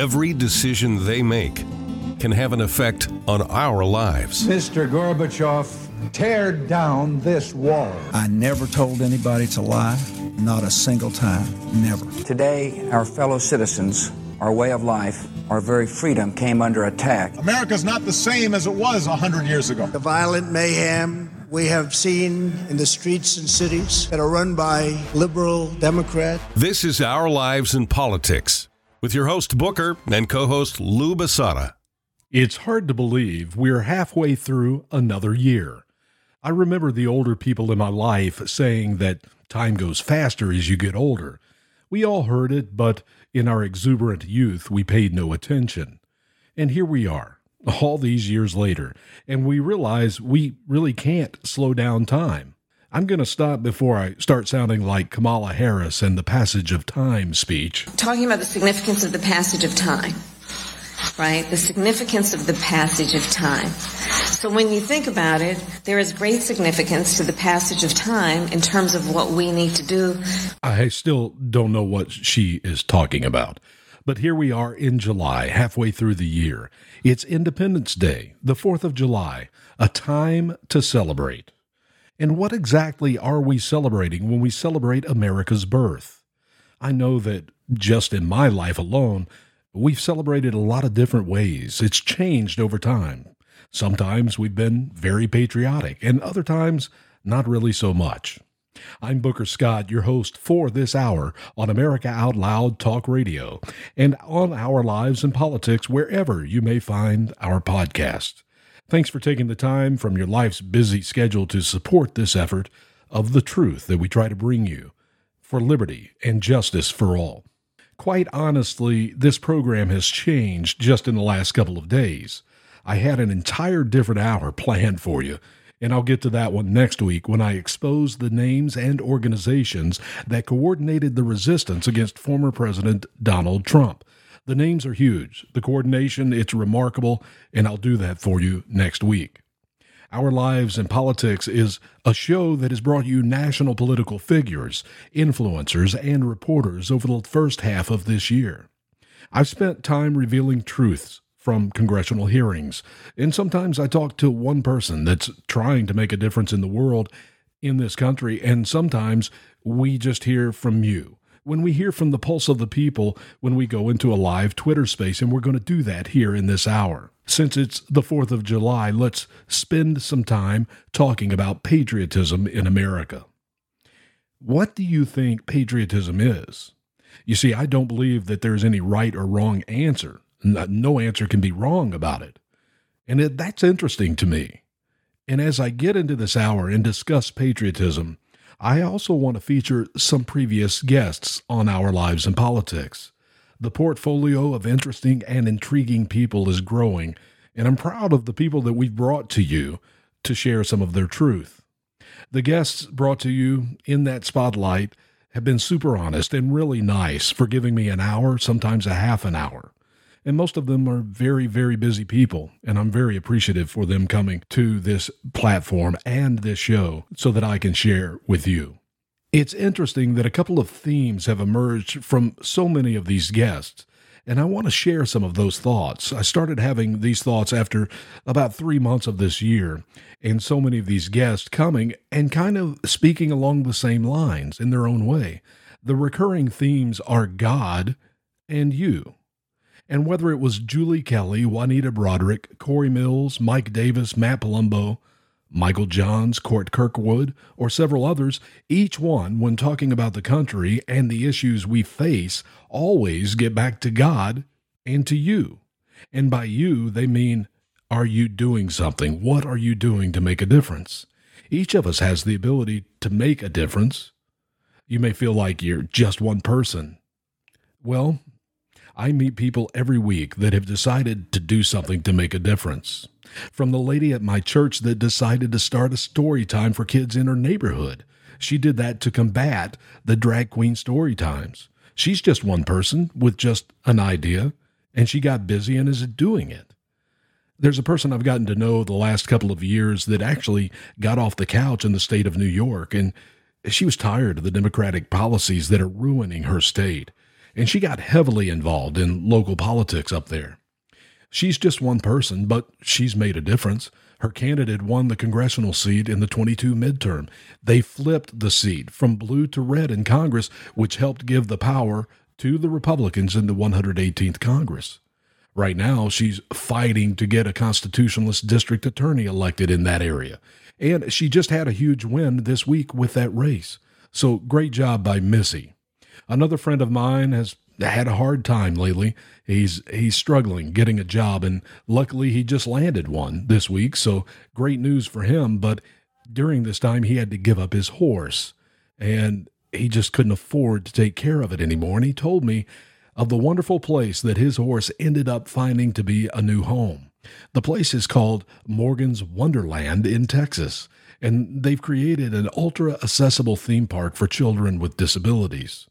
Every decision they make can have an effect on our lives. Mr. Gorbachev, tear down this wall. I never told anybody to lie, not a single time, never. Today, our fellow citizens, our way of life, our very freedom came under attack. America's not the same as it was 100 years ago. The violent mayhem we have seen in the streets and cities that are run by liberal Democrats. This is Our Lives and Politics with your host Booker and co-host Lou Basada. It's hard to believe we're halfway through another year. I remember the older people in my life saying that time goes faster as you get older. We all heard it, but in our exuberant youth, we paid no attention. And here we are, all these years later, and we realize we really can't slow down time. I'm going to stop before I start sounding like Kamala Harris and the Passage of Time speech. Talking about the significance of the passage of time, right? The significance of the passage of time. So when you think about it, there is great significance to the passage of time in terms of what we need to do. I still don't know what she is talking about. But here we are in July, halfway through the year. It's Independence Day, the 4th of July, a time to celebrate. And what exactly are we celebrating when we celebrate America's birth? I know that just in my life alone, we've celebrated a lot of different ways. It's changed over time. Sometimes we've been very patriotic, and other times, not really so much. I'm Booker Scott, your host for this hour on America Out Loud Talk Radio and on Our Lives and Politics, wherever you may find our podcast. Thanks for taking the time from your life's busy schedule to support this effort of the truth that we try to bring you for liberty and justice for all. Quite honestly, this program has changed just in the last couple of days. I had an entire different hour planned for you, and I'll get to that one next week when I expose the names and organizations that coordinated the resistance against former President Donald Trump. The names are huge. The coordination, it's remarkable, and I'll do that for you next week. Our Lives and Politics is a show that has brought you national political figures, influencers, and reporters over the first half of this year. I've spent time revealing truths from congressional hearings, and sometimes I talk to one person that's trying to make a difference in the world in this country, and sometimes we just hear from you when we hear from the pulse of the people when we go into a live Twitter space, and we're going to do that here in this hour. Since it's the 4th of July, let's spend some time talking about patriotism in America. What do you think patriotism is? You see, I don't believe that there's any right or wrong answer. No answer can be wrong about it. And it, that's interesting to me. And as I get into this hour and discuss patriotism, I also want to feature some previous guests on Our Lives and Politics. The portfolio of interesting and intriguing people is growing, and I'm proud of the people that we've brought to you to share some of their truth. The guests brought to you in that spotlight have been super honest and really nice for giving me an hour, sometimes a half an hour. And most of them are very, very busy people. And I'm very appreciative for them coming to this platform and this show so that I can share with you. It's interesting that a couple of themes have emerged from so many of these guests. And I want to share some of those thoughts. I started having these thoughts after about three months of this year, and so many of these guests coming and kind of speaking along the same lines in their own way. The recurring themes are God and you. And whether it was Julie Kelly, Juanita Broaddrick, Corey Mills, Mike Davis, Matt Palumbo, Michael Johns, Court Kirkwood, or several others, each one, when talking about the country and the issues we face, always get back to God and to you. And by you, they mean, are you doing something? What are you doing to make a difference? Each of us has the ability to make a difference. You may feel like you're just one person. Well, I meet people every week that have decided to do something to make a difference. From the lady at my church that decided to start a story time for kids in her neighborhood. She did that to combat the drag queen story times. She's just one person with just an idea, and she got busy and is doing it. There's a person I've gotten to know the last couple of years that actually got off the couch in the state of New York, and she was tired of the Democratic policies that are ruining her state and she got heavily involved in local politics up there. She's just one person, but she's made a difference. Her candidate won the congressional seat in the 22 midterm. They flipped the seat from blue to red in Congress, which helped give the power to the Republicans in the 118th Congress. Right now, she's fighting to get a constitutionalist district attorney elected in that area. And she just had a huge win this week with that race. So great job by Missy. Another friend of mine has had a hard time lately. He's he's struggling getting a job and luckily he just landed one this week, so great news for him, but during this time he had to give up his horse and he just couldn't afford to take care of it anymore and he told me of the wonderful place that his horse ended up finding to be a new home. The place is called Morgan's Wonderland in Texas, and they've created an ultra accessible theme park for children with disabilities.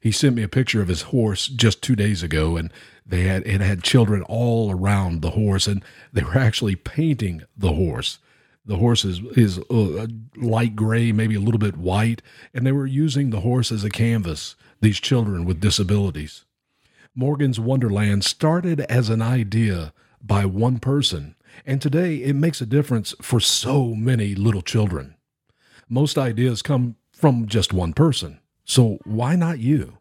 He sent me a picture of his horse just two days ago, and they had it had children all around the horse, and they were actually painting the horse. The horse is, is uh, light gray, maybe a little bit white, and they were using the horse as a canvas, these children with disabilities. Morgan's Wonderland started as an idea by one person, and today it makes a difference for so many little children. Most ideas come from just one person, so why not you?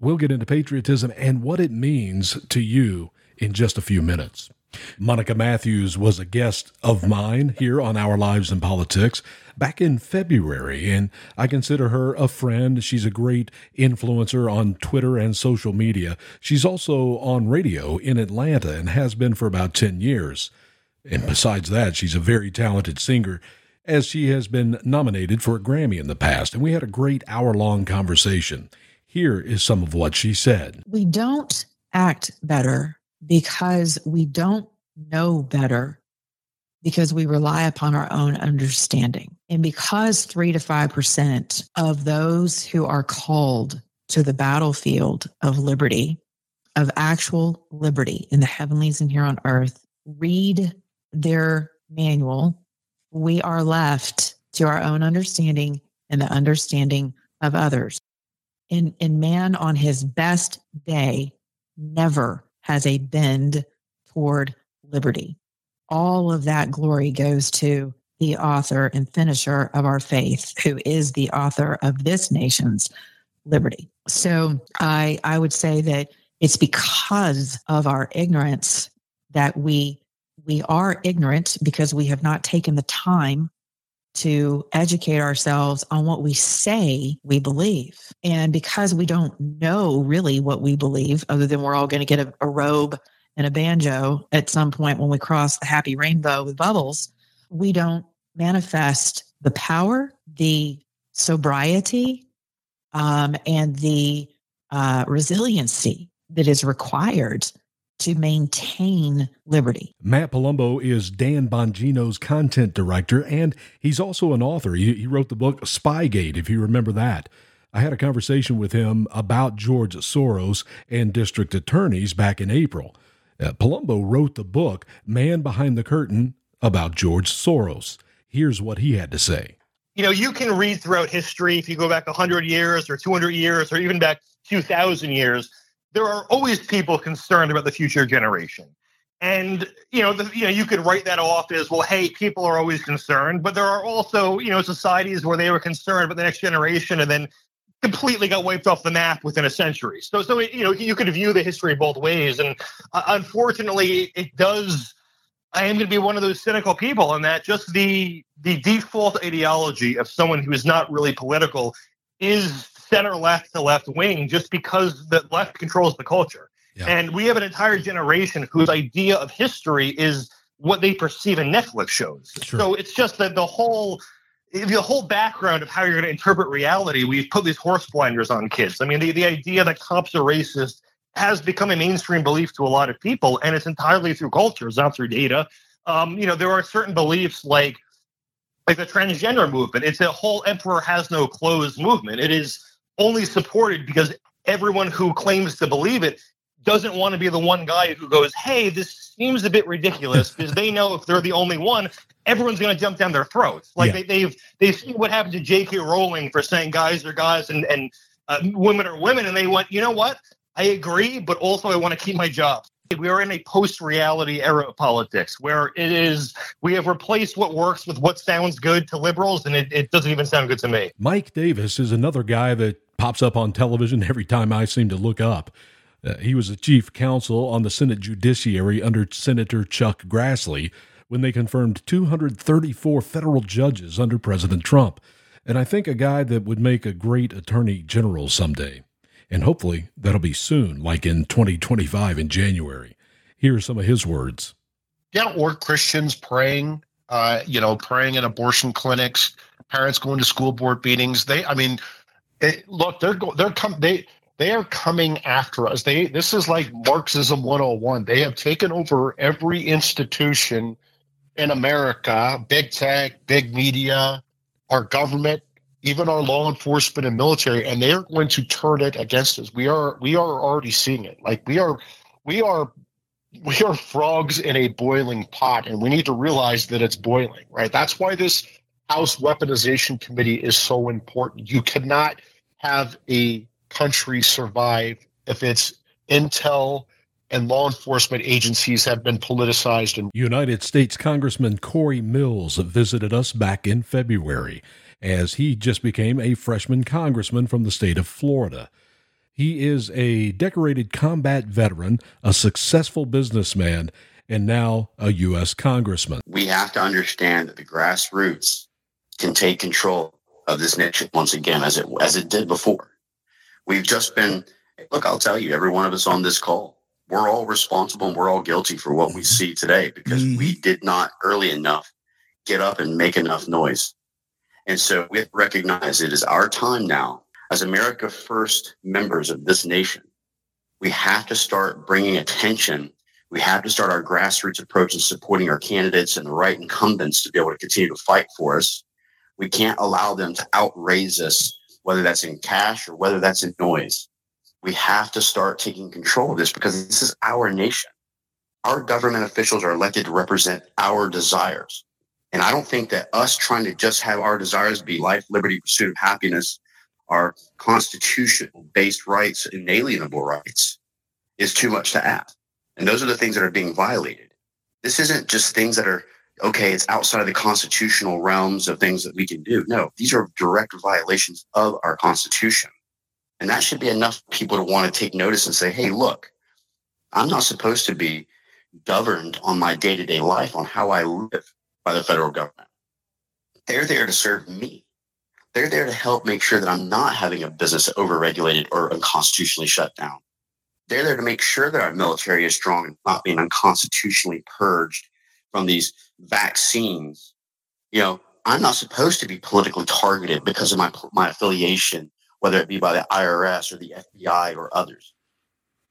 We'll get into patriotism and what it means to you in just a few minutes. Monica Matthews was a guest of mine here on Our Lives and Politics back in February, and I consider her a friend. She's a great influencer on Twitter and social media. She's also on radio in Atlanta and has been for about 10 years. And besides that, she's a very talented singer, as she has been nominated for a Grammy in the past. And we had a great hour long conversation. Here is some of what she said. We don't act better because we don't know better because we rely upon our own understanding. And because three to 5% of those who are called to the battlefield of liberty, of actual liberty in the heavenlies and here on earth, read their manual, we are left to our own understanding and the understanding of others. And, and man on his best day never has a bend toward liberty. All of that glory goes to the author and finisher of our faith, who is the author of this nation's liberty. So I I would say that it's because of our ignorance that we we are ignorant because we have not taken the time to educate ourselves on what we say we believe. And because we don't know really what we believe, other than we're all going to get a, a, robe and a banjo at some point when we cross the happy rainbow with bubbles, we don't manifest the power, the sobriety, um, and the uh, resiliency that is required to maintain liberty. Matt Palumbo is Dan Bongino's content director, and he's also an author. He, he, wrote the book Spygate, if you remember that. I had a conversation with him about George Soros and district attorneys back in April. Uh, Palumbo wrote the book Man Behind the Curtain about George Soros. Here's what he had to say. You know, you can read throughout history, if you go back 100 years or 200 years or even back 2,000 years, there are always people concerned about the future generation. And you know, the, you know, you could write that off as well. Hey, people are always concerned, but there are also you know societies where they were concerned about the next generation, and then completely got wiped off the map within a century. So, so you know, you could view the history both ways, and uh, unfortunately, it does. I am going to be one of those cynical people, in that just the the default ideology of someone who is not really political is center left to left wing just because the left controls the culture. Yeah. And we have an entire generation whose idea of history is what they perceive in Netflix shows. Sure. So it's just that the whole the whole background of how you're going to interpret reality, we've put these horse blinders on kids. I mean, the, the idea that cops are racist has become a mainstream belief to a lot of people, and it's entirely through culture, it's not through data. Um, you know, there are certain beliefs like like the transgender movement. It's a whole emperor has no clothes movement. It is only supported because everyone who claims to believe it doesn't want to be the one guy who goes, "Hey, this seems a bit ridiculous," because they know if they're the only one, everyone's going to jump down their throats. Like yeah. they, have they've seen what happened to J.K. Rowling for saying guys are guys and and uh, women are women, and they went, you know what? I agree, but also I want to keep my job. We are in a post reality era of politics where it is, we have replaced what works with what sounds good to liberals, and it, it doesn't even sound good to me. Mike Davis is another guy that pops up on television every time I seem to look up. Uh, he was the chief counsel on the Senate Judiciary under Senator Chuck Grassley when they confirmed 234 federal judges under President Trump. And I think a guy that would make a great attorney general someday. And hopefully that'll be soon, like in 2025 in January. Here are some of his words. Yeah, or Christians praying, uh, you know, praying in abortion clinics, parents going to school board meetings. They, I mean, it, look, they're go, they're come they they are coming after us. They this is like Marxism 101. They have taken over every institution in America, big tech, big media, our government, even our law enforcement and military, and they are going to turn it against us. We are we are already seeing it. Like we are we are we are frogs in a boiling pot, and we need to realize that it's boiling. Right. That's why this House Weaponization Committee is so important. You cannot have a country survive if its intel and law enforcement agencies have been politicized. And United States Congressman Corey Mills visited us back in February as he just became a freshman congressman from the state of Florida. He is a decorated combat veteran, a successful businessman, and now a U.S. congressman. We have to understand that the grassroots can take control of this nation once again, as it as it did before. We've just been look. I'll tell you, every one of us on this call, we're all responsible and we're all guilty for what we see today because mm-hmm. we did not early enough get up and make enough noise. And so we have to recognize it is our time now as America First members of this nation. We have to start bringing attention. We have to start our grassroots approach and supporting our candidates and the right incumbents to be able to continue to fight for us. We can't allow them to outraise us, whether that's in cash or whether that's in noise. We have to start taking control of this because this is our nation. Our government officials are elected to represent our desires. And I don't think that us trying to just have our desires be life, liberty, pursuit of happiness, our constitutional based rights, inalienable rights, is too much to ask. And those are the things that are being violated. This isn't just things that are okay, it's outside of the constitutional realms of things that we can do. No, these are direct violations of our Constitution. And that should be enough people to want to take notice and say, hey, look, I'm not supposed to be governed on my day to day life, on how I live by the federal government. They're there to serve me. They're there to help make sure that I'm not having a business overregulated or unconstitutionally shut down. They're there to make sure that our military is strong and not being unconstitutionally purged from these vaccines, you know, I'm not supposed to be politically targeted because of my my affiliation, whether it be by the IRS or the FBI or others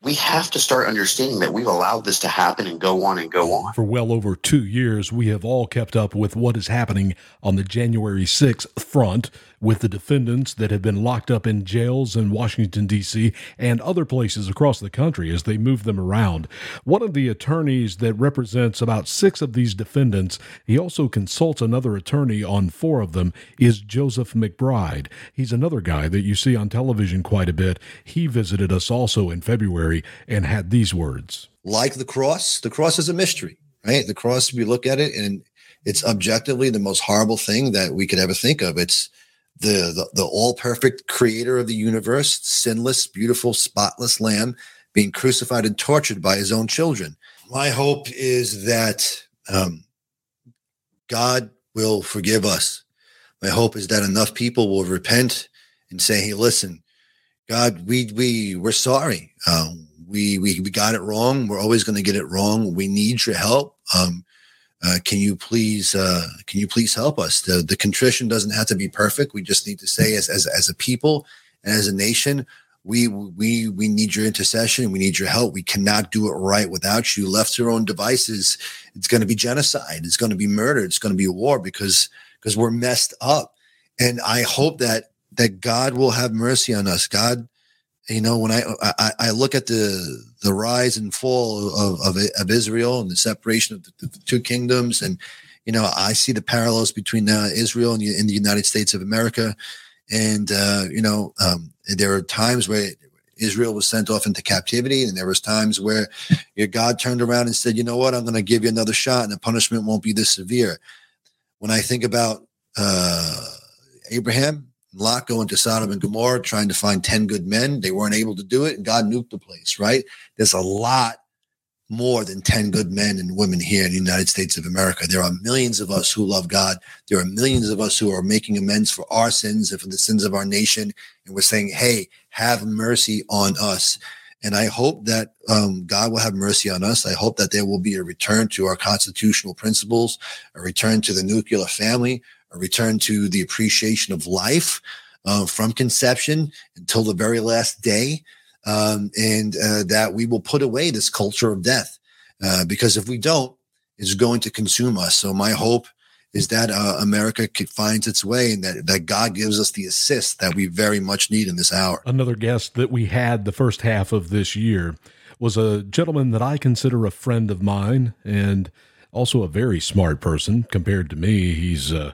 we have to start understanding that we've allowed this to happen and go on and go on. For well over two years, we have all kept up with what is happening on the January 6th front with the defendants that have been locked up in jails in Washington, D.C. and other places across the country as they move them around. One of the attorneys that represents about six of these defendants, he also consults another attorney on four of them, is Joseph McBride. He's another guy that you see on television quite a bit. He visited us also in February and had these words. Like the cross, the cross is a mystery, right? The cross, we look at it and it's objectively the most horrible thing that we could ever think of. It's the, the, the all perfect creator of the universe, sinless, beautiful, spotless lamb being crucified and tortured by his own children. My hope is that um, God will forgive us. My hope is that enough people will repent and say, "Hey, listen, God, we we we're sorry. Um, we we we got it wrong. We're always going to get it wrong. We need your help. Um, uh, can you please uh, can you please help us? The the contrition doesn't have to be perfect. We just need to say as as as a people and as a nation, we we we need your intercession. We need your help. We cannot do it right without you. Left to our own devices, it's going to be genocide. It's going to be murder. It's going to be war because because we're messed up. And I hope that that God will have mercy on us. God you know when I, I i look at the the rise and fall of of, of israel and the separation of the, the, two kingdoms and you know i see the parallels between uh, israel and, the united states of america and uh, you know um, there are times where Israel was sent off into captivity, and there was times where your God turned around and said, "You know what? I'm going to give you another shot, and the punishment won't be this severe." When I think about uh, Abraham, Lot going to Sodom and Gomorrah, trying to find 10 good men. They weren't able to do it, and God nuked the place, right? There's a lot more than 10 good men and women here in the United States of America. There are millions of us who love God. There are millions of us who are making amends for our sins and for the sins of our nation. And we're saying, hey, have mercy on us. And I hope that um, God will have mercy on us. I hope that there will be a return to our constitutional principles, a return to the nuclear family, a return to the appreciation of life uh, from conception until the very last day um, and uh, that we will put away this culture of death. Uh, because if we don't, it's going to consume us. So my hope is that uh, America finds its way and that, that God gives us the assist that we very much need in this hour. Another guest that we had the first half of this year was a gentleman that I consider a friend of mine and also a very smart person compared to me. He's uh,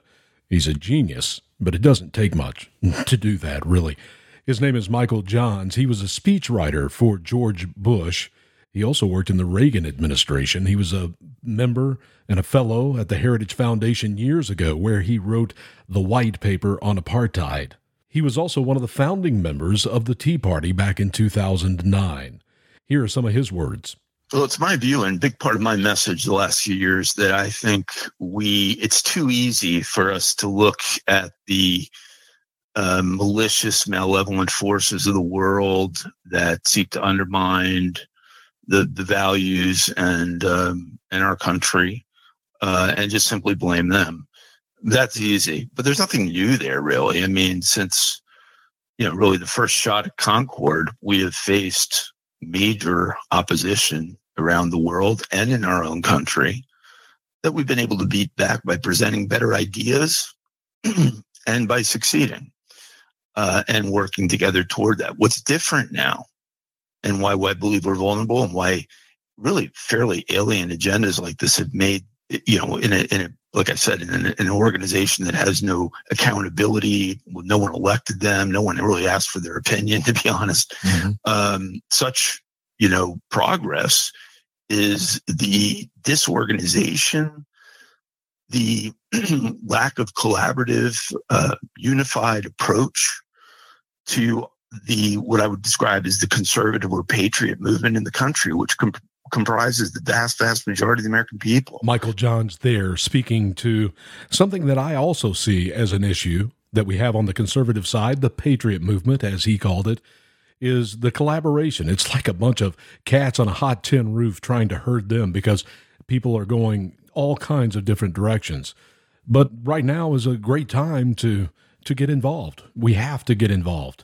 he's a genius, but it doesn't take much to do that, really. His name is Michael Johns. He was a speechwriter for George Bush. He also worked in the Reagan administration. He was a member and a fellow at the Heritage Foundation years ago, where he wrote the white paper on apartheid. He was also one of the founding members of the Tea Party back in 2009. Here are some of his words. Well, it's my view and big part of my message the last few years that I think we, it's too easy for us to look at the uh, malicious, malevolent forces of the world that seek to undermine the the values and um, in our country, uh, and just simply blame them. That's easy, but there's nothing new there, really. I mean, since you know, really the first shot at Concord, we have faced major opposition around the world and in our own country that we've been able to beat back by presenting better ideas and by succeeding uh, and working together toward that. What's different now, and why, why I believe we're vulnerable, and why really fairly alien agendas like this have made you know in a, in a like I said in an, in an organization that has no accountability, no one elected them, no one really asked for their opinion. To be honest, mm-hmm. um, such you know progress is the disorganization the lack of collaborative, uh, unified approach to the what I would describe as the conservative or patriot movement in the country, which com- comprises the vast, vast majority of the American people. Michael Johns there speaking to something that I also see as an issue that we have on the conservative side, the patriot movement, as he called it, is the collaboration. It's like a bunch of cats on a hot tin roof trying to herd them because people are going all kinds of different directions. But right now is a great time to to get involved. We have to get involved.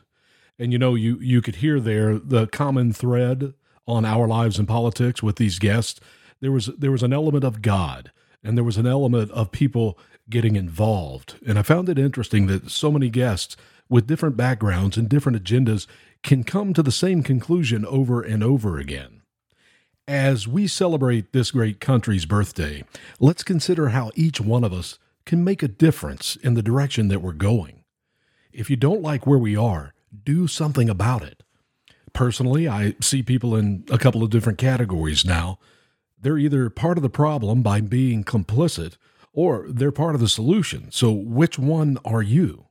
And you know, you you could hear there the common thread on our lives in politics with these guests. There was there was an element of God and there was an element of people getting involved. And I found it interesting that so many guests with different backgrounds and different agendas can come to the same conclusion over and over again. As we celebrate this great country's birthday, let's consider how each one of us can make a difference in the direction that we're going. If you don't like where we are, do something about it. Personally, I see people in a couple of different categories now. They're either part of the problem by being complicit or they're part of the solution. So, which one are you?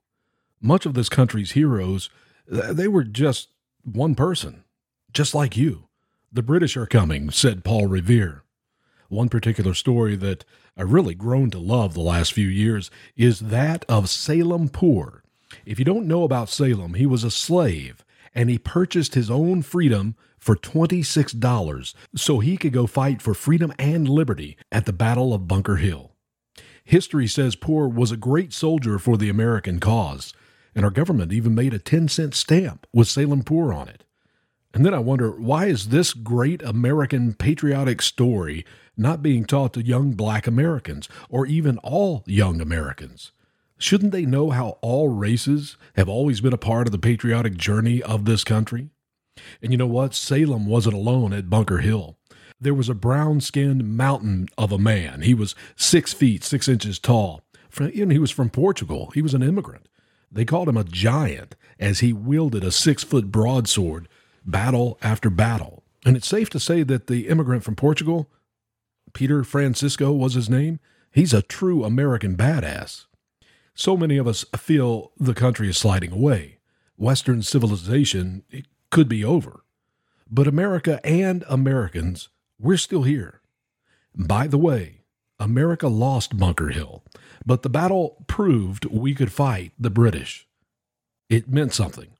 Much of this country's heroes, they were just one person, just like you. The British are coming, said Paul Revere. One particular story that I've really grown to love the last few years is that of Salem Poor. If you don't know about Salem, he was a slave and he purchased his own freedom for $26 so he could go fight for freedom and liberty at the Battle of Bunker Hill. History says Poor was a great soldier for the American cause, and our government even made a 10 cent stamp with Salem Poor on it. And then I wonder why is this great American patriotic story not being taught to young black Americans or even all young Americans? Shouldn't they know how all races have always been a part of the patriotic journey of this country? And you know what? Salem wasn't alone at Bunker Hill. There was a brown skinned mountain of a man. He was six feet, six inches tall. And he was from Portugal. He was an immigrant. They called him a giant as he wielded a six foot broadsword battle after battle. And it's safe to say that the immigrant from Portugal, Peter Francisco was his name, he's a true American badass. So many of us feel the country is sliding away. Western civilization could be over. But America and Americans, we're still here. By the way, America lost Bunker Hill, but the battle proved we could fight the British. It meant something.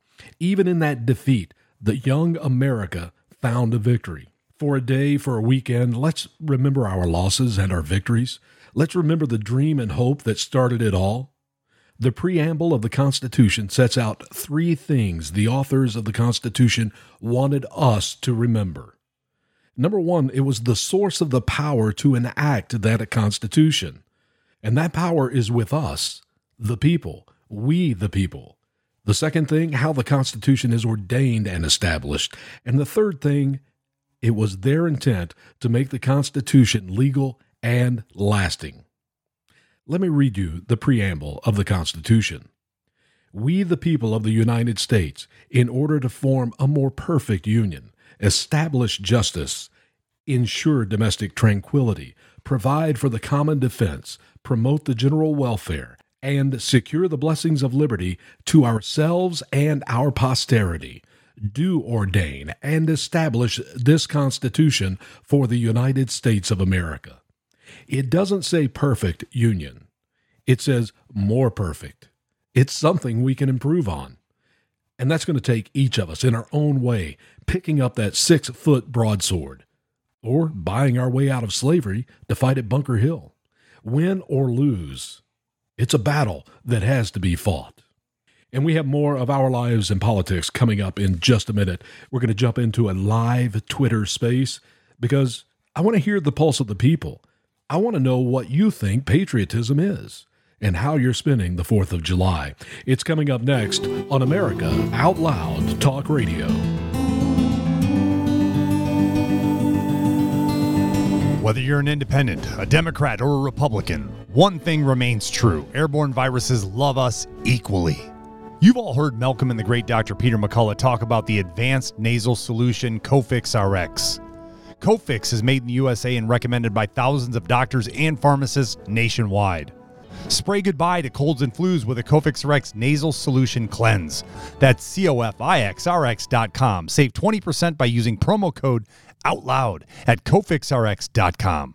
Even in that defeat, the young America found a victory. For a day, for a weekend, let's remember our losses and our victories. Let's remember the dream and hope that started it all. The preamble of the Constitution sets out three things the authors of the Constitution wanted us to remember. Number one, it was the source of the power to enact that Constitution. And that power is with us, the people, we the people. The second thing, how the Constitution is ordained and established. And the third thing, it was their intent to make the Constitution legal and lasting. Let me read you the preamble of the Constitution. We, the people of the United States, in order to form a more perfect union, establish justice, ensure domestic tranquility, provide for the common defense, promote the general welfare, and secure the blessings of liberty to ourselves and our posterity, do ordain and establish this Constitution for the United States of America. It doesn't say perfect union, it says more perfect. It's something we can improve on. And that's going to take each of us in our own way, picking up that six foot broadsword, or buying our way out of slavery to fight at Bunker Hill. Win or lose, it's a battle that has to be fought. And we have more of our lives in politics coming up in just a minute. We're going to jump into a live Twitter space because I want to hear the pulse of the people. I want to know what you think patriotism is and how you're spending the 4th of July. It's coming up next on America Out Loud Talk Radio. Whether you're an independent, a Democrat, or a Republican, one thing remains true airborne viruses love us equally. You've all heard Malcolm and the great Dr. Peter McCullough talk about the advanced nasal solution Cofix RX. Cofix is made in the USA and recommended by thousands of doctors and pharmacists nationwide. Spray goodbye to colds and flus with a Cofix RX nasal solution cleanse. That's cofixrx.com. Save 20% by using promo code OUTLOUD at cofixrx.com.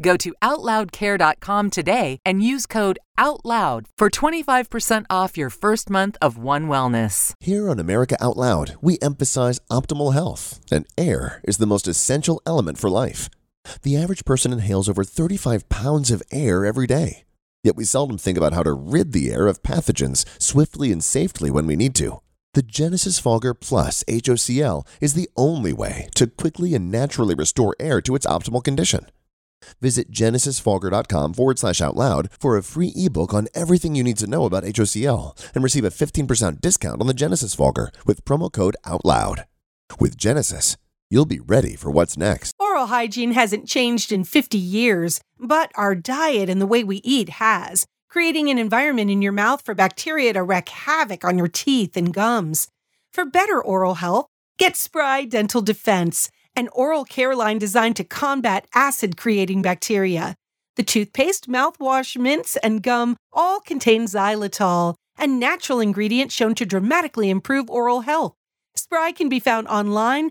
Go to OutLoudCare.com today and use code OUTLOUD for 25% off your first month of One Wellness. Here on America Out Loud, we emphasize optimal health, and air is the most essential element for life. The average person inhales over 35 pounds of air every day. Yet we seldom think about how to rid the air of pathogens swiftly and safely when we need to. The Genesis Fogger Plus HOCl is the only way to quickly and naturally restore air to its optimal condition. Visit genesisfogger.com forward slash out loud for a free ebook on everything you need to know about HOCl and receive a 15% discount on the Genesis Fogger with promo code OUTLOUD. With Genesis, you'll be ready for what's next. Oral hygiene hasn't changed in 50 years, but our diet and the way we eat has, creating an environment in your mouth for bacteria to wreak havoc on your teeth and gums. For better oral health, get Spry Dental Defense an oral care line designed to combat acid creating bacteria. The toothpaste, mouthwash, mints, and gum all contain xylitol, a natural ingredient shown to dramatically improve oral health. Spry can be found online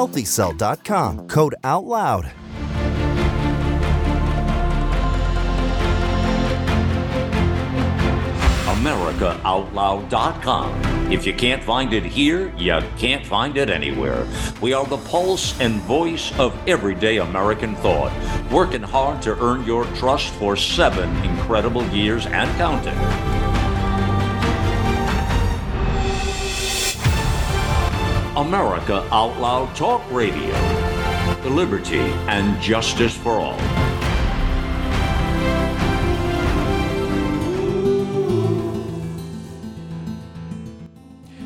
Healthycell.com code OUTLOUD. AmericaOutloud.com. If you can't find it here, you can't find it anywhere. We are the pulse and voice of everyday American thought, working hard to earn your trust for seven incredible years and counting. America Out Loud Talk Radio. The liberty and justice for all.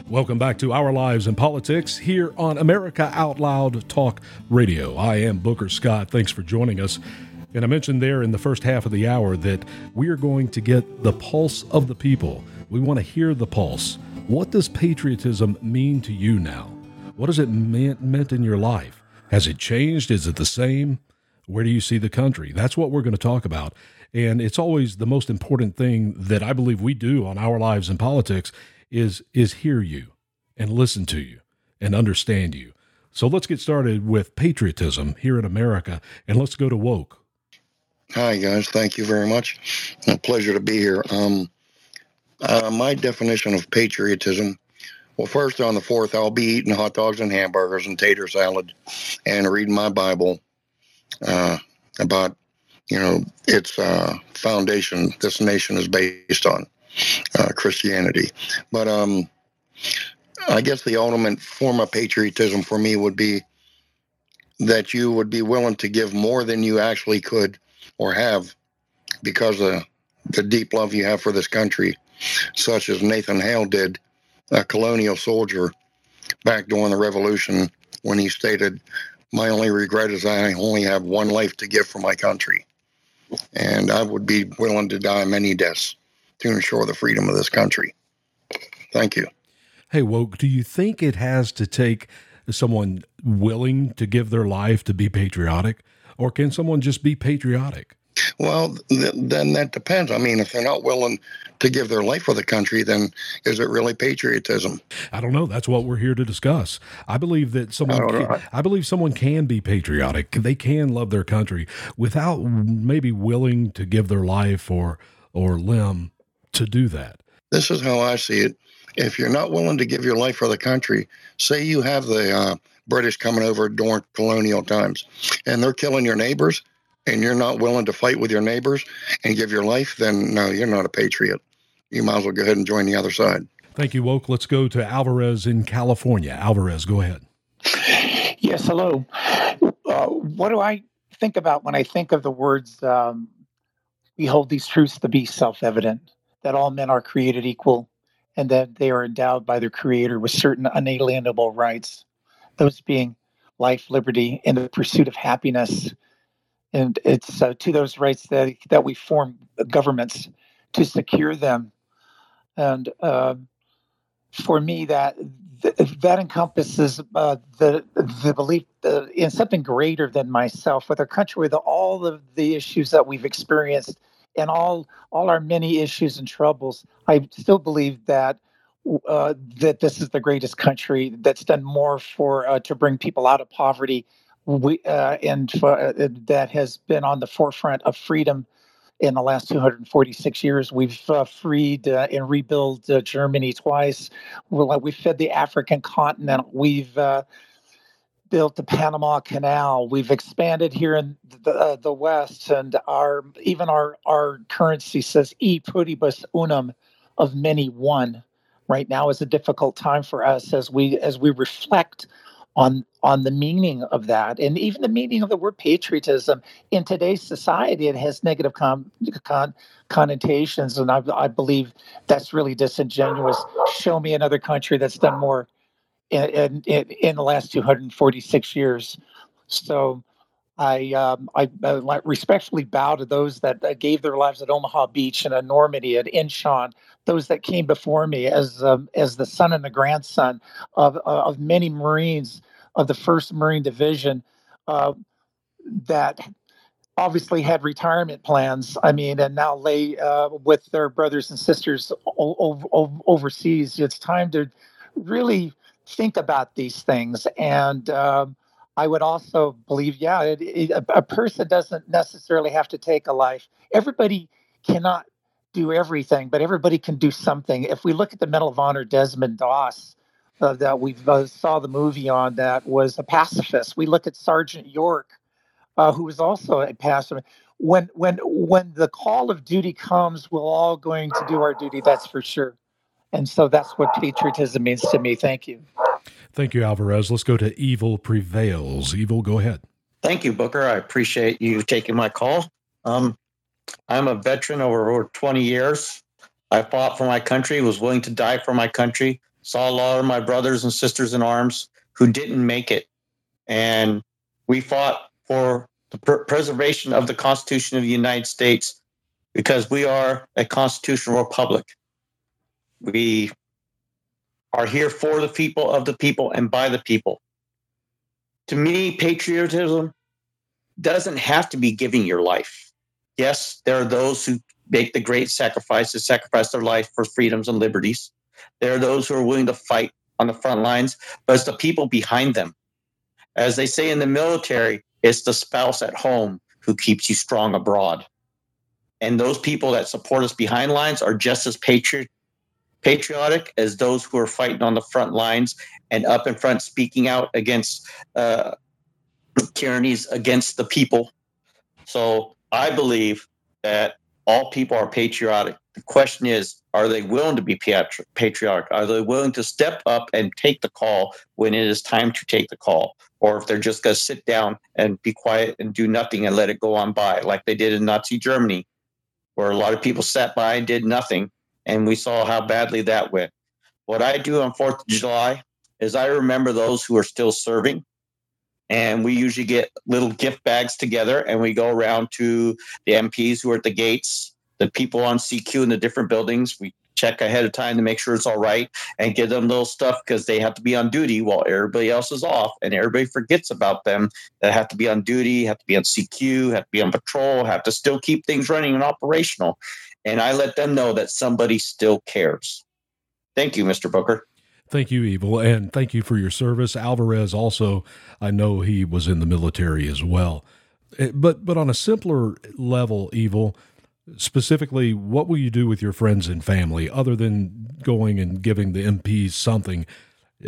Welcome back to Our Lives and Politics here on America Out Loud Talk Radio. I am Booker Scott. Thanks for joining us. And I mentioned there in the first half of the hour that we are going to get the pulse of the people. We want to hear the pulse. What does patriotism mean to you now? What has it meant, meant in your life? Has it changed? Is it the same? Where do you see the country? That's what we're going to talk about. And it's always the most important thing that I believe we do on our lives in politics is is hear you and listen to you and understand you. So let's get started with patriotism here in America and let's go to woke. Hi guys, thank you very much. A pleasure to be here. Um, uh, my definition of patriotism. Well, first on the fourth, I'll be eating hot dogs and hamburgers and tater salad, and reading my Bible uh, about you know its uh, foundation. This nation is based on uh, Christianity, but um, I guess the ultimate form of patriotism for me would be that you would be willing to give more than you actually could or have because of the deep love you have for this country, such as Nathan Hale did, a colonial soldier back during the Revolution, when he stated, My only regret is I only have one life to give for my country. And I would be willing to die many deaths to ensure the freedom of this country. Thank you. Hey, Woke, do you think it has to take someone willing to give their life to be patriotic? Or can someone just be patriotic? Well, th- then that depends. I mean, if they're not willing to give their life for the country, then is it really patriotism? I don't know. That's what we're here to discuss. I believe that someone, I can. I believe someone can be patriotic. They can love their country without maybe willing to give their life or or limb to do that. This is how I see it. If you're not willing to give your life for the country, say you have the uh, British coming over during colonial times and they're killing your neighbors and you're not willing to fight with your neighbors and give your life, then no, you're not a patriot. You might as well go ahead and join the other side. Thank you, Woke. Let's go to Alvarez in California. Alvarez, go ahead. Yes, hello. Uh, what do I think about when I think of the words, um, we hold these truths to be self evident, that all men are created equal and that they are endowed by their creator with certain unalienable rights, those being life, liberty, and the pursuit of happiness. And it's uh, to those rights that, that we form governments to secure them. And uh, for me, that that encompasses uh, the the belief uh, in something greater than myself, with a country with all of the issues that we've experienced and all all our many issues and troubles. I still believe that uh, that this is the greatest country that's done more for uh, to bring people out of poverty, we, uh, and uh, that has been on the forefront of freedom in the last 246 years. We've uh, freed uh, and rebuilt uh, Germany twice. We're, we've fed the African continent. We've uh, built the Panama Canal. We've expanded here in the, uh, the West, and our even our our currency says "e pluribus unum," of many one. Right now is a difficult time for us as we as we reflect on on the meaning of that, and even the meaning of the word patriotism in today's society. It has negative con, con, connotations, and I, I believe that's really disingenuous. Show me another country that's done more in, in, in the last 246 years. So I, um, I, I, respectfully bow to those that uh, gave their lives at Omaha Beach and at Normandy, at Inchon, those that came before me as um, as the son and the grandson of of many Marines of the First Marine Division uh, that obviously had retirement plans. I mean, and now lay uh, with their brothers and sisters o- o- overseas. It's time to really think about these things. And um, I would also believe, yeah, it, it, a, person doesn't necessarily have to take a life. Everybody cannot do everything, but everybody can do something. If we look at the Medal of Honor, Desmond Doss, uh, that we uh, saw the movie on, that was a pacifist. We look at Sergeant York, uh, who was also a pacifist. When when when the call of duty comes, we're all going to do our duty. That's for sure. And so that's what patriotism means to me. Thank you. Thank you, Alvarez. Let's go to Evil Prevails. Evil, go ahead. Thank you, Booker. I appreciate you taking my call. Um, I'm a veteran over, over 20 years. I fought for my country, was willing to die for my country, saw a lot of my brothers and sisters in arms who didn't make it. And we fought for the pr- preservation of the Constitution of the United States because we are a constitutional republic. We are here for the people, of the people, and by the people. To me, patriotism doesn't have to be giving your life. Yes, there are those who make the great sacrifices, sacrifice their life for freedoms and liberties. There are those who are willing to fight on the front lines, but it's the people behind them. As they say in the military, it's the spouse at home who keeps you strong abroad. And those people that support us behind lines are just as patriot, patriotic as those who are fighting on the front lines and up in front speaking out against uh, tyrannies against the people. So I believe that all people are patriotic. The question is, are they willing to be patriotic? Are they willing to step up and take the call when it is time to take the call? Or if they're just going to sit down and be quiet and do nothing and let it go on by, like they did in Nazi Germany, where a lot of people sat by and did nothing and we saw how badly that went. What I do on 4th of mm. July is I remember those who are still serving. And we usually get little gift bags together and we go around to the MPs who are at the gates, the people on CQ in the different buildings. We check ahead of time to make sure it's all right and give them little stuff because they have to be on duty while everybody else is off and everybody forgets about them that have to be on duty, have to be on CQ, have to be on patrol, have to still keep things running and operational and I let them know that somebody still cares. Thank you, Mr. Booker. Thank you, Evil, and thank you for your service. Alvarez also, I know he was in the military as well. Eh, but but on a simpler level, Evil, specifically, what will you do with your friends and family other than going and giving the MPs something?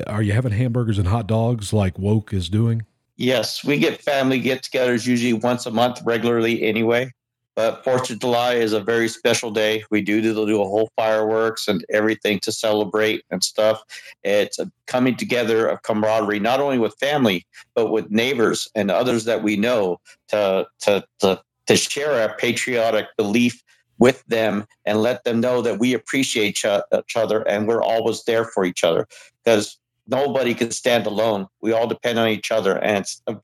Are you having hamburgers and hot dogs like Woke is doing? Yes, we get family get-togethers usually once a month regularly anyway. But Fourth of July is a very special day. We do do, do a whole fireworks and everything to celebrate and stuff. It's a coming together of camaraderie, not only with family but with neighbors and others that we know to to to, to share our patriotic belief with them and let them know that we appreciate each other and we're always there for each other because nobody can stand alone. We all depend on each other, and it's a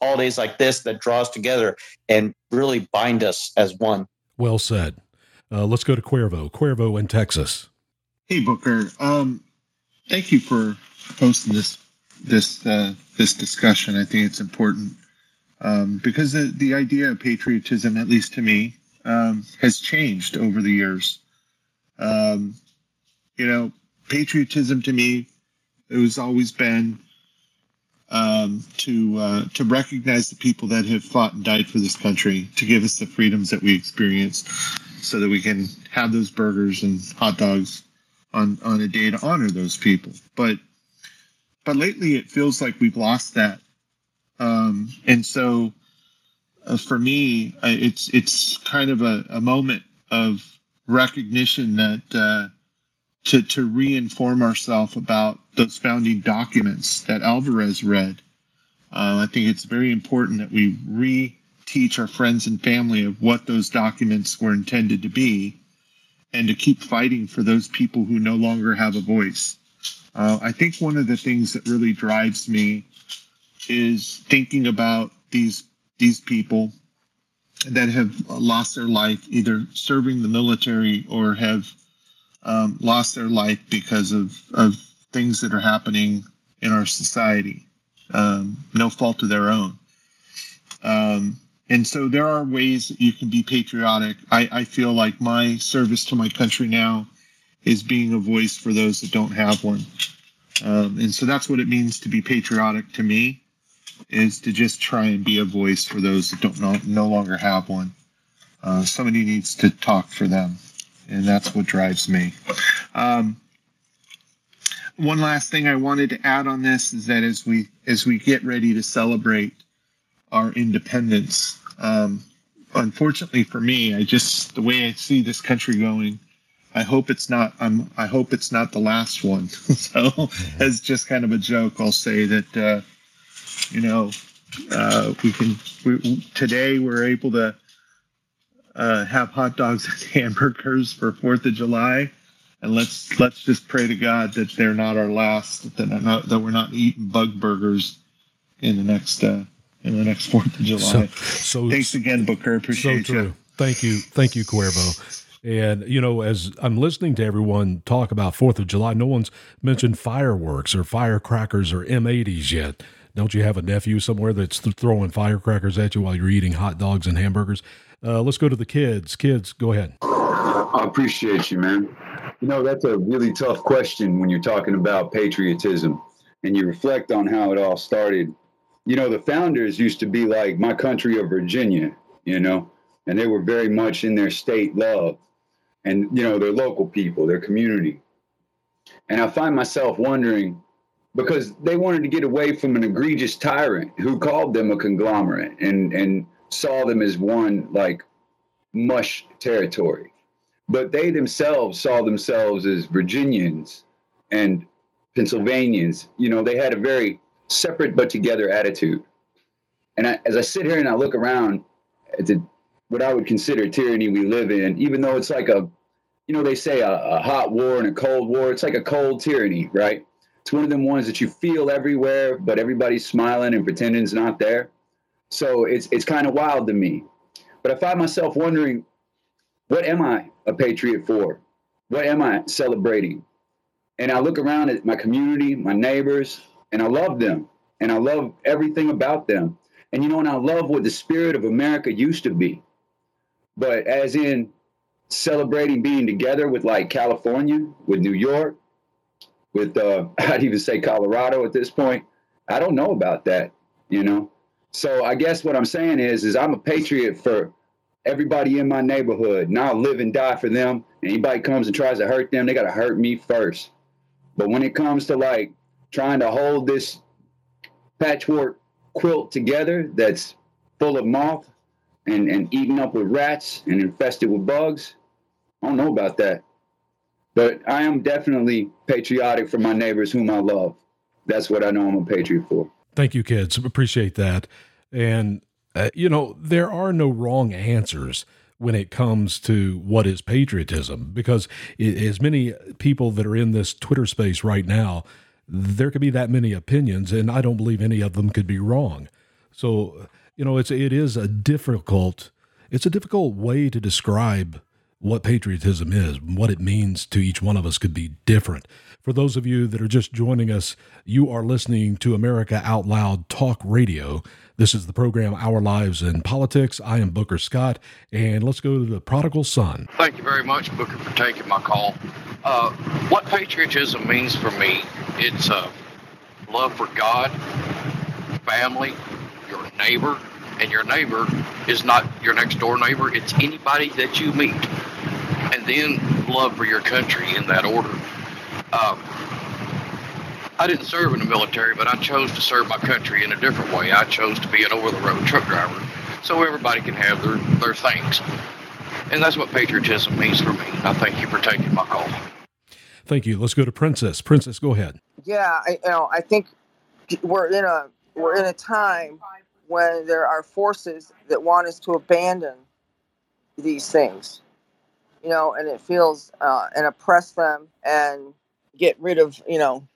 holidays like this that draw us together and really bind us as one. Well said. Uh, let's go to Cuervo. Cuervo in Texas. Hey Booker, um, thank you for hosting this this uh, this discussion. I think it's important um, because the the idea of patriotism, at least to me, um, has changed over the years. Um, you know, patriotism to me, it was always been um, to uh, to recognize the people that have fought and died for this country, to give us the freedoms that we experience, so that we can have those burgers and hot dogs on on a day to honor those people. But but lately, it feels like we've lost that Um, and so uh, for me, it's it's kind of a, a moment of recognition that uh, to to reinform ourselves about those founding documents that Alvarez read. Uh, I think it's very important that we re-teach our friends and family of what those documents were intended to be, and to keep fighting for those people who no longer have a voice. Uh, I think one of the things that really drives me is thinking about these these people that have lost their life either serving the military or have um, lost their life because of, of things that are happening in our society, um, no fault of their own. Um, and so there are ways that you can be patriotic. I, I feel like my service to my country now is being a voice for those that don't have one. Um, and so that's what it means to be patriotic to me is to just try and be a voice for those that don't no, no longer have one. Uh, somebody needs to talk for them, and that's what drives me. Um, one last thing I wanted to add on this is that as we as we get ready to celebrate our independence, um, unfortunately for me, I just the way I see this country going, I hope it's not. I'm. I hope it's not the last one. so, as just kind of a joke, I'll say that uh, you know uh, we can. We, today we're able to uh, have hot dogs and hamburgers for Fourth of July, and let's let's just pray to God that they're not our last. That not, that we're not eating bug burgers in the next uh, in the next Fourth of July. So, so thanks again, Booker. Appreciate so you. Thank you, thank you, Cuervo. And, you know, as I'm listening to everyone talk about Fourth of July, no one's mentioned fireworks or firecrackers or M80s yet. Don't you have a nephew somewhere that's th- throwing firecrackers at you while you're eating hot dogs and hamburgers? Uh, let's go to the kids. Kids, go ahead. I appreciate you, man. You know, that's a really tough question when you're talking about patriotism and you reflect on how it all started. You know, the founders used to be like my country of Virginia, you know, and they were very much in their state love and you know their local people their community and i find myself wondering because they wanted to get away from an egregious tyrant who called them a conglomerate and and saw them as one like mush territory but they themselves saw themselves as virginians and pennsylvanians you know they had a very separate but together attitude and I, as i sit here and i look around at the what I would consider tyranny we live in, even though it's like a, you know, they say a, a, hot war and a cold war. It's like a cold tyranny, right? It's one of them ones that you feel everywhere, but everybody's smiling and pretending it's not there. So it's it's kind of wild to me. But I find myself wondering, what am I a patriot for? What am I celebrating? And I look around at my community, my neighbors, and I love them, and I love everything about them. And you know, and I love what the spirit of America used to be but as in celebrating being together with like California, with New York, with uh, I'd even say Colorado at this point. I don't know about that, you know. So I guess what I'm saying is, is I'm a patriot for everybody in my neighborhood, and I'll live and die for them. Anybody comes and tries to hurt them, they got to hurt me first. But when it comes to like trying to hold this patchwork quilt together that's full of moth, and, and eaten up with rats and infested with bugs. I don't know about that. But I am definitely patriotic for my neighbors whom I love. That's what I know I'm a patriot for. Thank you, kids. Appreciate that. And, uh, you know, there are no wrong answers when it comes to what is patriotism because it, as many people that are in this Twitter space right now, there could be that many opinions, and I don't believe any of them could be wrong. So, you know, it's it is a difficult it's a difficult way to describe what patriotism is, what it means to each one of us could be different. For those of you that are just joining us, you are listening to America Out Loud Talk Radio. This is the program Our Lives and Politics. I am Booker Scott, and let's go to the prodigal son. Thank you very much, Booker, for taking my call. Uh, what patriotism means for me, it's uh, love for God, family, your neighbor, and your neighbor is not your next door neighbor, it's anybody that you meet. And then love for your country in that order. Um, I didn't serve in the military, but I chose to serve my country in a different way. I chose to be an over the road truck driver so everybody can have their, their things. And that's what patriotism means for me. I thank you for taking my call. Thank you. Let's go to Princess. Princess, go ahead. Yeah, I, you know, I think we're in a we're in a time when there are forces that want us to abandon these things, you know, and it feels uh, and oppress them and get rid of you know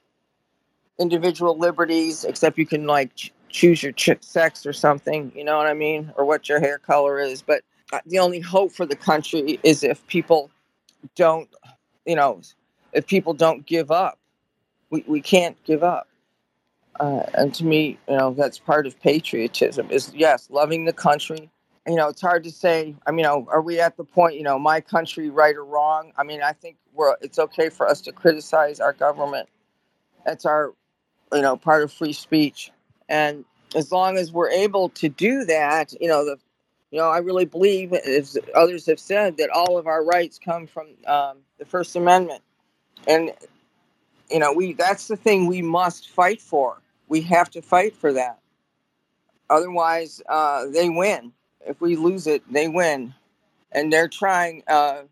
individual liberties, except you can like ch- choose your ch- sex or something, you know what I mean, or what your hair color is. But uh, the only hope for the country is if people don't, you know, if people don't give up. We, we can't give up. Uh, and to me, you know, that's part of patriotism is yes, loving the country. You know, it's hard to say. I mean, you know, are we at the point, you know, my country, right or wrong? I mean, I think we're. It's okay for us to criticize our government. That's our, you know, part of free speech. And as long as we're able to do that, you know, the, you know, I really believe, as others have said, that all of our rights come from um, the First Amendment, and you know, we that's the thing we must fight for. We have to fight for that. Otherwise, uh, they win. If we lose it, they win, and they're trying uh,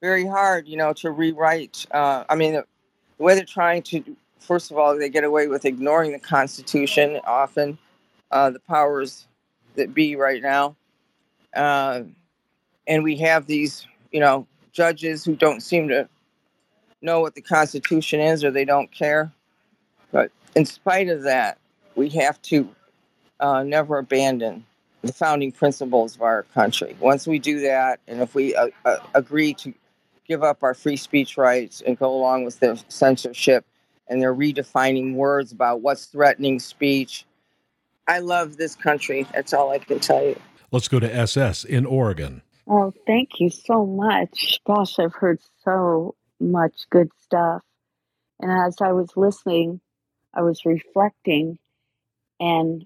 very hard, you know, to rewrite. Uh, I mean, the, way they're trying to, first of all, they get away with ignoring the Constitution often. Uh, the powers that be right now, uh, and we have these, you know, judges who don't seem to know what the Constitution is or they don't care. But in spite of that, we have to uh, never abandon the founding principles of our country. Once we do that, and if we uh, uh, agree to give up our free speech rights and go along with their censorship and they're redefining words about what's threatening speech, I love this country. That's all I can tell you. Let's go to SS in Oregon. Oh, thank you so much. Gosh, I've heard so much good stuff. And as I was listening, I was reflecting, and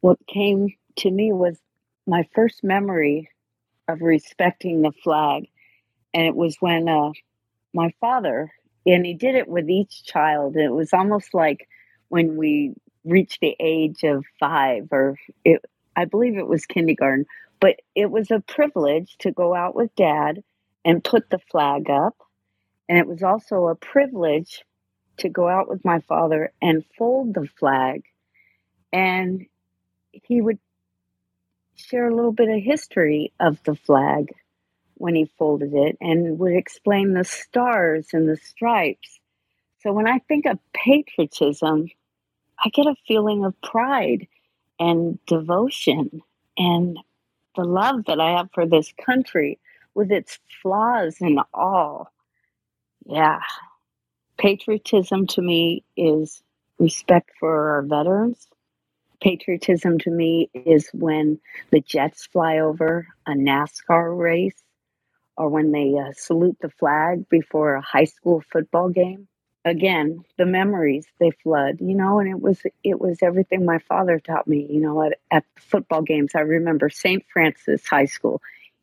what came to me was my first memory of respecting the flag. And it was when uh, my father, and he did it with each child. It was almost like when we reached the age of five, or it, I believe it was kindergarten, but it was a privilege to go out with dad and put the flag up and it was also a privilege to go out with my father and fold the flag. And he would share a little bit of history of the flag when he folded it and would explain the stars and the stripes. So when I think of patriotism, I get a feeling of pride and devotion and the love that I have for this country with its flaws and all. Yeah. Patriotism to me is respect for our veterans. Patriotism to me is when the Jets fly over a NASCAR race or when they uh, salute the flag before a high school football game. Again, the memories they flood, you know, and it was it was everything my father taught me, you know, at, at football games. I remember St. Francis High School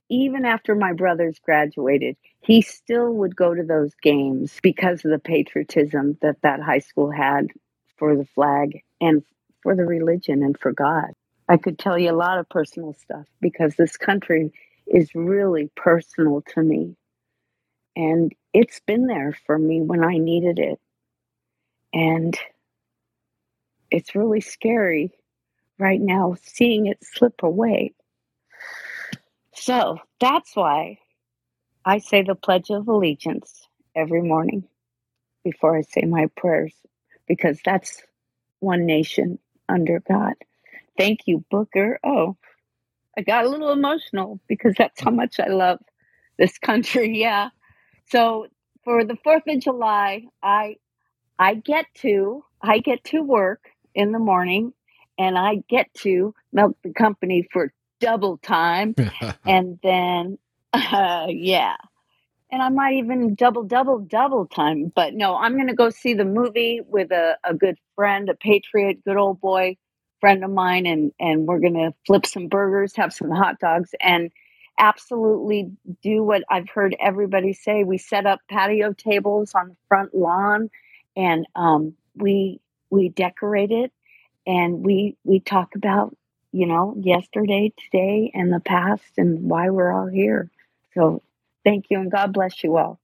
even after my brothers graduated, he still would go to those games because of the patriotism that that high school had for the flag and for the religion and for God. I could tell you a lot of personal stuff because this country is really personal to me. And it's been there for me when I needed it. And it's really scary right now seeing it slip away. So that's why I say the Pledge of Allegiance every morning before I say my prayers, because that's one nation under God. Thank you, Booker. Oh, I got a little emotional because that's how much I love this country. Yeah. So for the 4th of July, I I get to I get to work in the morning and I get to milk the company for double time. and then, uh, yeah. And I might even double, double, double time. But no, I'm going to go see the movie with a, a good friend, a patriot, good old boy friend of mine. And, and we're going to flip some burgers, have some hot dogs, and absolutely do what I've heard everybody say. We set up patio tables on the front lawn and um, we we decorate it, and we we talk about you know yesterday, today, and the past, and why we're all here. So thank you, and God bless you all.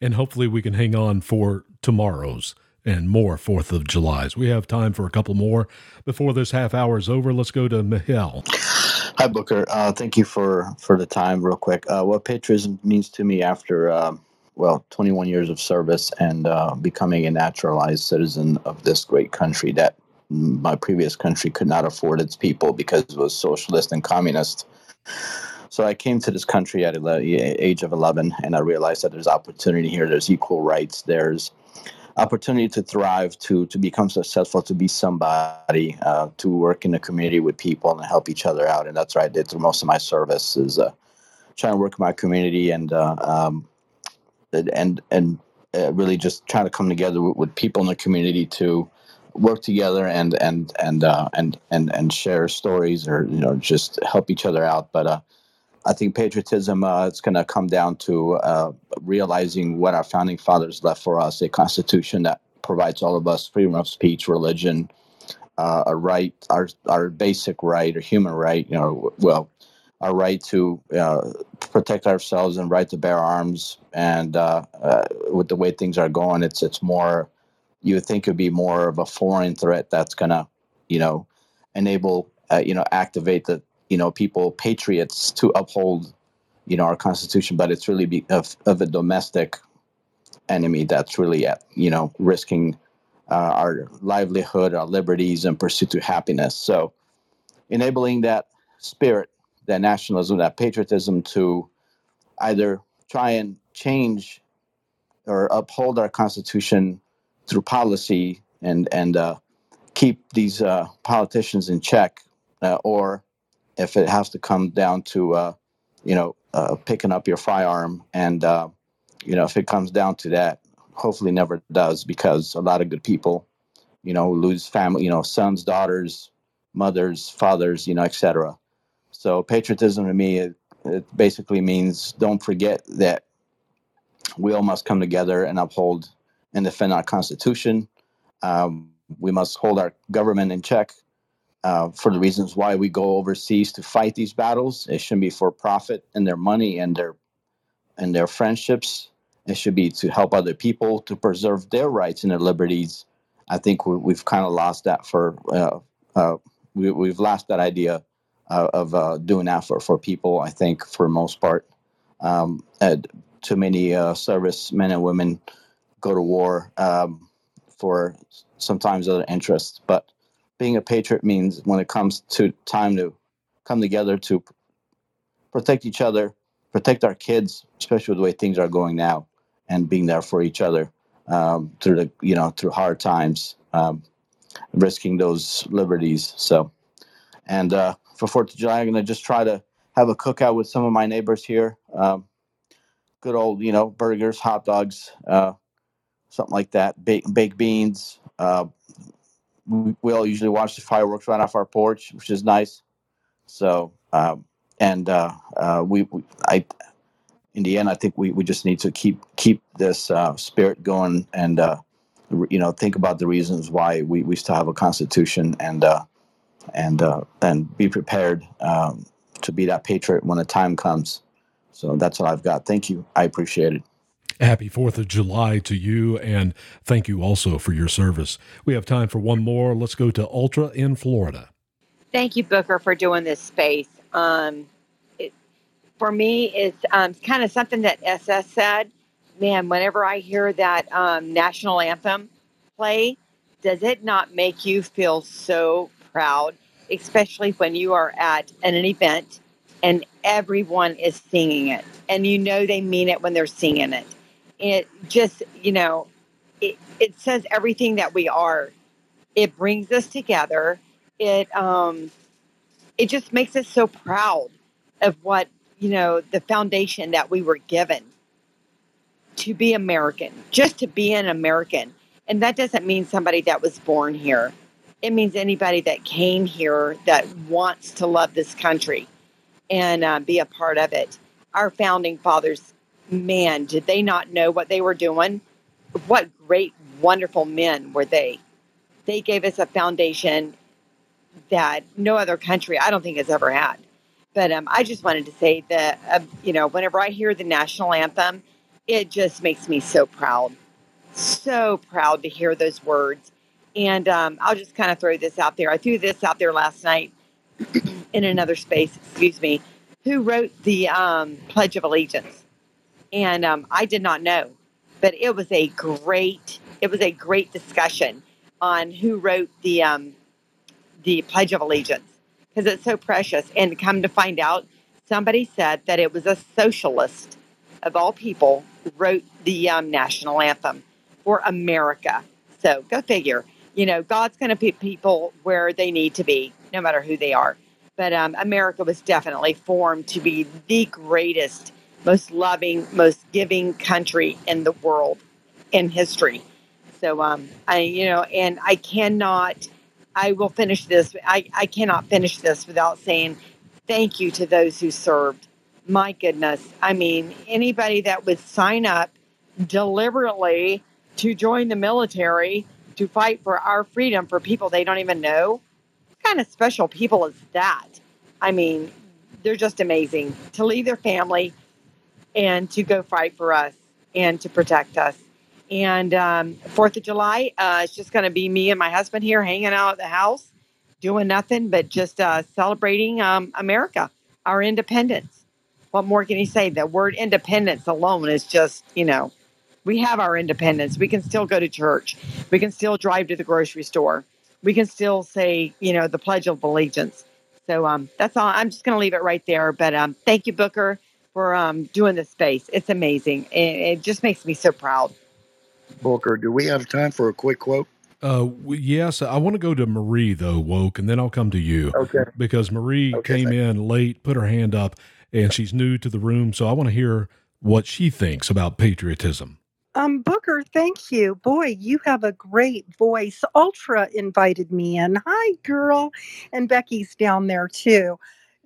And hopefully we can hang on for tomorrow's and more Fourth of July's. We have time for a couple more before this half hour is over. Let's go to Michelle. Hi, Booker. Uh, thank you for for the time. Real quick, uh, what patriotism means to me after um, well, 21 years of service and uh, becoming a naturalized citizen of this great country that my previous country could not afford its people because it was socialist and communist. So I came to this country at the age of 11, and I realized that there's opportunity here. There's equal rights. There's opportunity to thrive, to to become successful, to be somebody, uh, to work in the community with people and help each other out. And that's what I did through most of my service is uh, trying to work my community and uh, um, and and uh, really just trying to come together with, with, people in the community to work together and and and uh, and and and share stories or you know just help each other out. But uh, I think patriotism uh, it's going to come down to uh, realizing what our founding fathers left for us: a constitution that provides all of us freedom of speech, religion, uh, a right, our our basic right, or human right. You know, well, our right to uh, protect ourselves and right to bear arms. And uh, uh, with the way things are going, it's it's more. You would think it'd be more of a foreign threat that's gonna, you know, enable uh, you know activate the you know people patriots to uphold, you know, our constitution. But it's really be of of a domestic enemy that's really at you know risking uh, our livelihood, our liberties, and pursuit to happiness. So enabling that spirit that nationalism, that patriotism to either try and change or uphold our constitution through policy and and uh, keep these uh, politicians in check, uh, or if it has to come down to uh, you know uh, picking up your firearm, and uh, you know if it comes down to that, hopefully never does because a lot of good people, you know, lose family, you know, sons, daughters, mothers, fathers, you know, etc. So patriotism to me, it, it basically means don't forget that we all must come together and uphold and defend our Constitution. Um, we must hold our government in check uh, for the reasons why we go overseas to fight these battles. It shouldn't be for profit and their money and their and their friendships. It should be to help other people to preserve their rights and their liberties. I think we, have kind of lost that for uh, uh, we, we've lost that idea uh, of uh, doing that for, for people. I think for most part, um, too many service men and women go to war um, for sometimes other interests. But being a patriot means when it comes to time to come together to protect each other, protect our kids, especially with the way things are going now, and being there for each other um, through the you know through hard times, um, risking those liberties. So, and uh, for Fourth of July. I'm gonna just try to have a cookout with some of my neighbors here. Um, good old, you know, burgers, hot dogs, uh, something like that. Baked, baked beans. Uh, we, we, all usually watch the fireworks right off our porch, which is nice. So, um, and uh, uh, we, we, I, in the end, I think we, we just need to keep keep this uh, spirit going and uh, you know think about the reasons why we, we still have a constitution and uh, and uh, and be prepared um, to be that patriot when the time comes. So that's what I've got. Thank you. I appreciate it. Happy 4th of July to you, and thank you also for your service. We have time for one more. Let's go to Ultra in Florida. Thank you, Booker, for doing this space. Um, it, for me, it's um, kind of something that SS said. Man, whenever I hear that um, national anthem play, does it not make you feel so proud, especially when you are at an event and everyone is singing it and you know they mean it when they're singing it. It just, you know, it, it says everything that we are. It brings us together. It um it just makes us so proud of what, you know, the foundation that we were given to be American, just to be an American. And that doesn't mean somebody that was born here it means anybody that came here that wants to love this country and uh, be a part of it. Our founding fathers, man, did they not know what they were doing? What great wonderful men were they. They gave us a foundation that no other country, I don't think, has ever had. But um, I just wanted to say that, uh, you know, whenever I hear the national anthem, it just makes me so proud. So proud to hear those words. And um, I'll just kind of throw this out there. I threw this out there last night in another space, excuse me, who wrote the um, Pledge of Allegiance. And um, I did not know, but it was a great, it was a great discussion on who wrote the um, the Pledge of Allegiance because it's so precious. And come to find out, somebody said that it was a socialist of all people wrote the um, national anthem for America. So go figure. You know, God's going to put people where they need to be, no matter who they are. But um, America was definitely formed to be the greatest, most loving, most giving country in the world in history. So, um, I, you know, and I cannot I will finish this. I, I cannot finish this without saying thank you to those who served. My goodness. I mean, anybody that would sign up deliberately to join the military to fight for our freedom for people they don't even know, what kind of special people is that? I mean, they're just amazing to leave their family and to go fight for us and to protect us. And um, Fourth of July, uh, it's just going to be me and my husband here hanging out at the house, doing nothing but just uh, celebrating um, America, our independence. What more can you say? The word independence alone is just, you know, we have our independence. We can still go to church. We can still drive to the grocery store. We can still say, you know, the Pledge of Allegiance. So um, that's all. I'm just going to leave it right there. But um, thank you, Booker, for um, doing this space. It's amazing. It, it just makes me so proud. Booker, do we have time for a quick quote? Uh, yes, I want to go to Marie though, woke, and then I'll come to you. Okay. Because Marie Okay, came in late, put her hand up, and she's new to the room, so I want to hear what she thinks about patriotism. Um, Booker, thank you. Boy, you have a great voice. Ultra invited me in. Hi, girl. And Becky's down there too.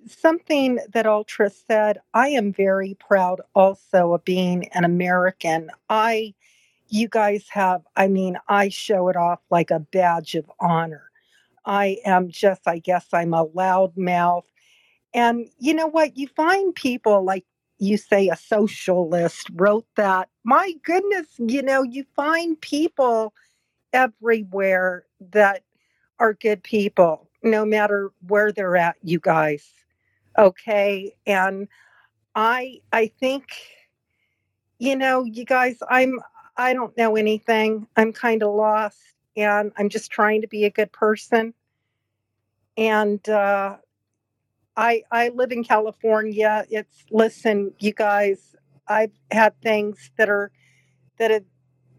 Something that Ultra said, I am very proud also of being an American. I, you guys have, I mean, I show it off like a badge of honor. I am just, I guess I'm a loudmouth. And you know what? You find people like you say a socialist wrote that. My goodness, you know, you find people everywhere that are good people, no matter where they're at, you guys. Okay. And I I think, you know, you guys, I'm I don't know anything. I'm kind of lost and I'm just trying to be a good person. And uh I I live in California. It's listen, you guys, I've had things that are that have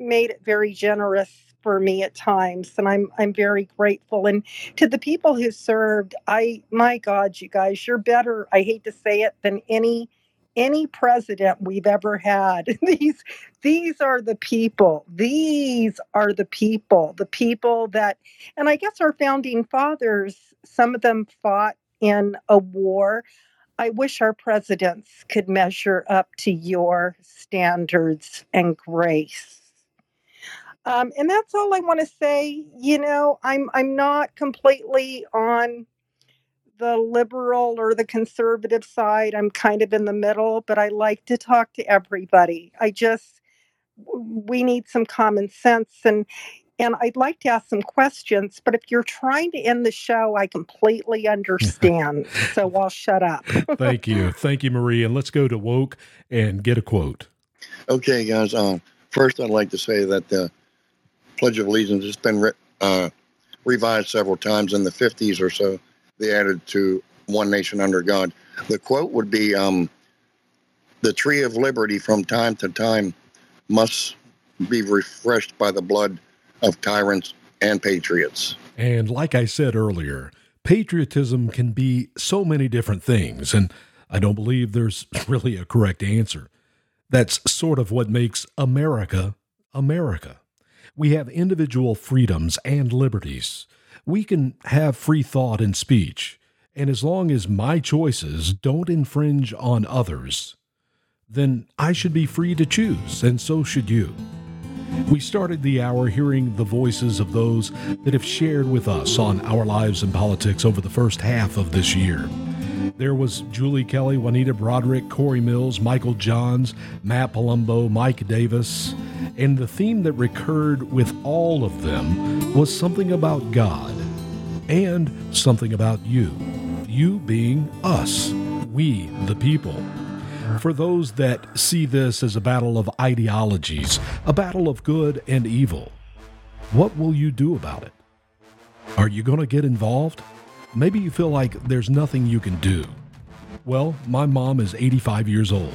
made it very generous for me at times and I'm I'm very grateful. And to the people who served I my god you guys you're better I hate to say it than any any president we've ever had. These these are the people these are the people the people that and I guess our founding fathers some of them fought in a war. I wish our presidents could measure up to your standards and grace um, and that's all I want to say. You know, I'm I'm not completely on the liberal or the conservative side. I'm kind of in the middle, but I like to talk to everybody. I just we need some common sense and and I'd like to ask some questions, but if you're trying to end the show, I completely understand. so I'll shut up. Thank you. Thank you, Marie. And let's go to woke and get a quote. Okay, guys. Um, first, I'd like to say that the Pledge of Allegiance has been re- uh, revised several times in the 50s or so. They added to One Nation Under God. The quote would be um, The tree of liberty from time to time must be refreshed by the blood of tyrants and patriots. And like I said earlier, patriotism can be so many different things, and I don't believe there's really a correct answer. That's sort of what makes America America. We have individual freedoms and liberties. We can have free thought and speech, and as long as my choices don't infringe on others, then I should be free to choose, and so should you. We started the hour hearing the voices of those that have shared with us on our lives and politics over the first half of this year. There was Julie Kelly, Juanita Broaddrick, Corey Mills, Michael Johns, Matt Palumbo, Mike Davis, and the theme that recurred with all of them was something about God and something about you. You being us, we the people. For those that see this as a battle of ideologies, a battle of good and evil, what will you do about it? Are you going to get involved? Maybe you feel like there's nothing you can do. Well, my mom is 85 years old,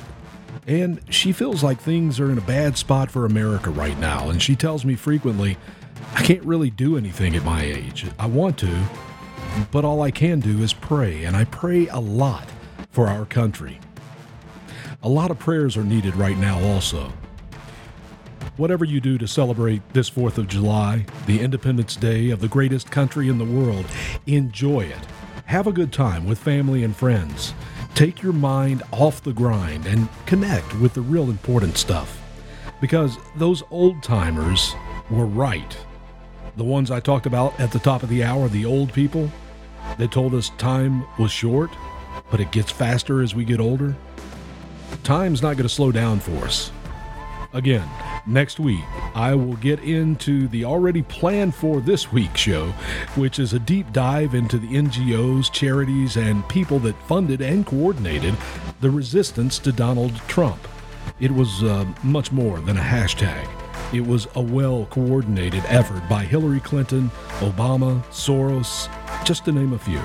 and she feels like things are in a bad spot for America right now, and she tells me frequently, I can't really do anything at my age. I want to, but all I can do is pray, and I pray a lot for our country. A lot of prayers are needed right now, also. Whatever you do to celebrate this 4th of July, the Independence Day of the greatest country in the world, enjoy it. Have a good time with family and friends. Take your mind off the grind and connect with the real important stuff. Because those old timers were right. The ones I talked about at the top of the hour, the old people, they told us time was short, but it gets faster as we get older. Time's not going to slow down for us. Again, next week, I will get into the already planned for this week's show, which is a deep dive into the NGOs, charities, and people that funded and coordinated the resistance to Donald Trump. It was uh, much more than a hashtag. It was a well coordinated effort by Hillary Clinton, Obama, Soros, just to name a few.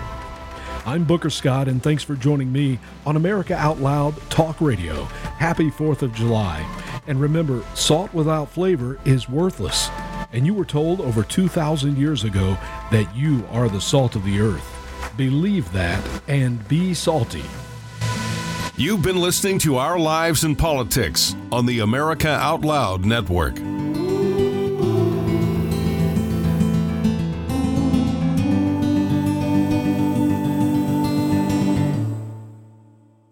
I'm Booker Scott, and thanks for joining me on America Out Loud Talk Radio. Happy 4th of July. And remember, salt without flavor is worthless. And you were told over 2,000 years ago that you are the salt of the earth. Believe that and be salty. You've been listening to Our Lives and Politics on the America Out Loud Network.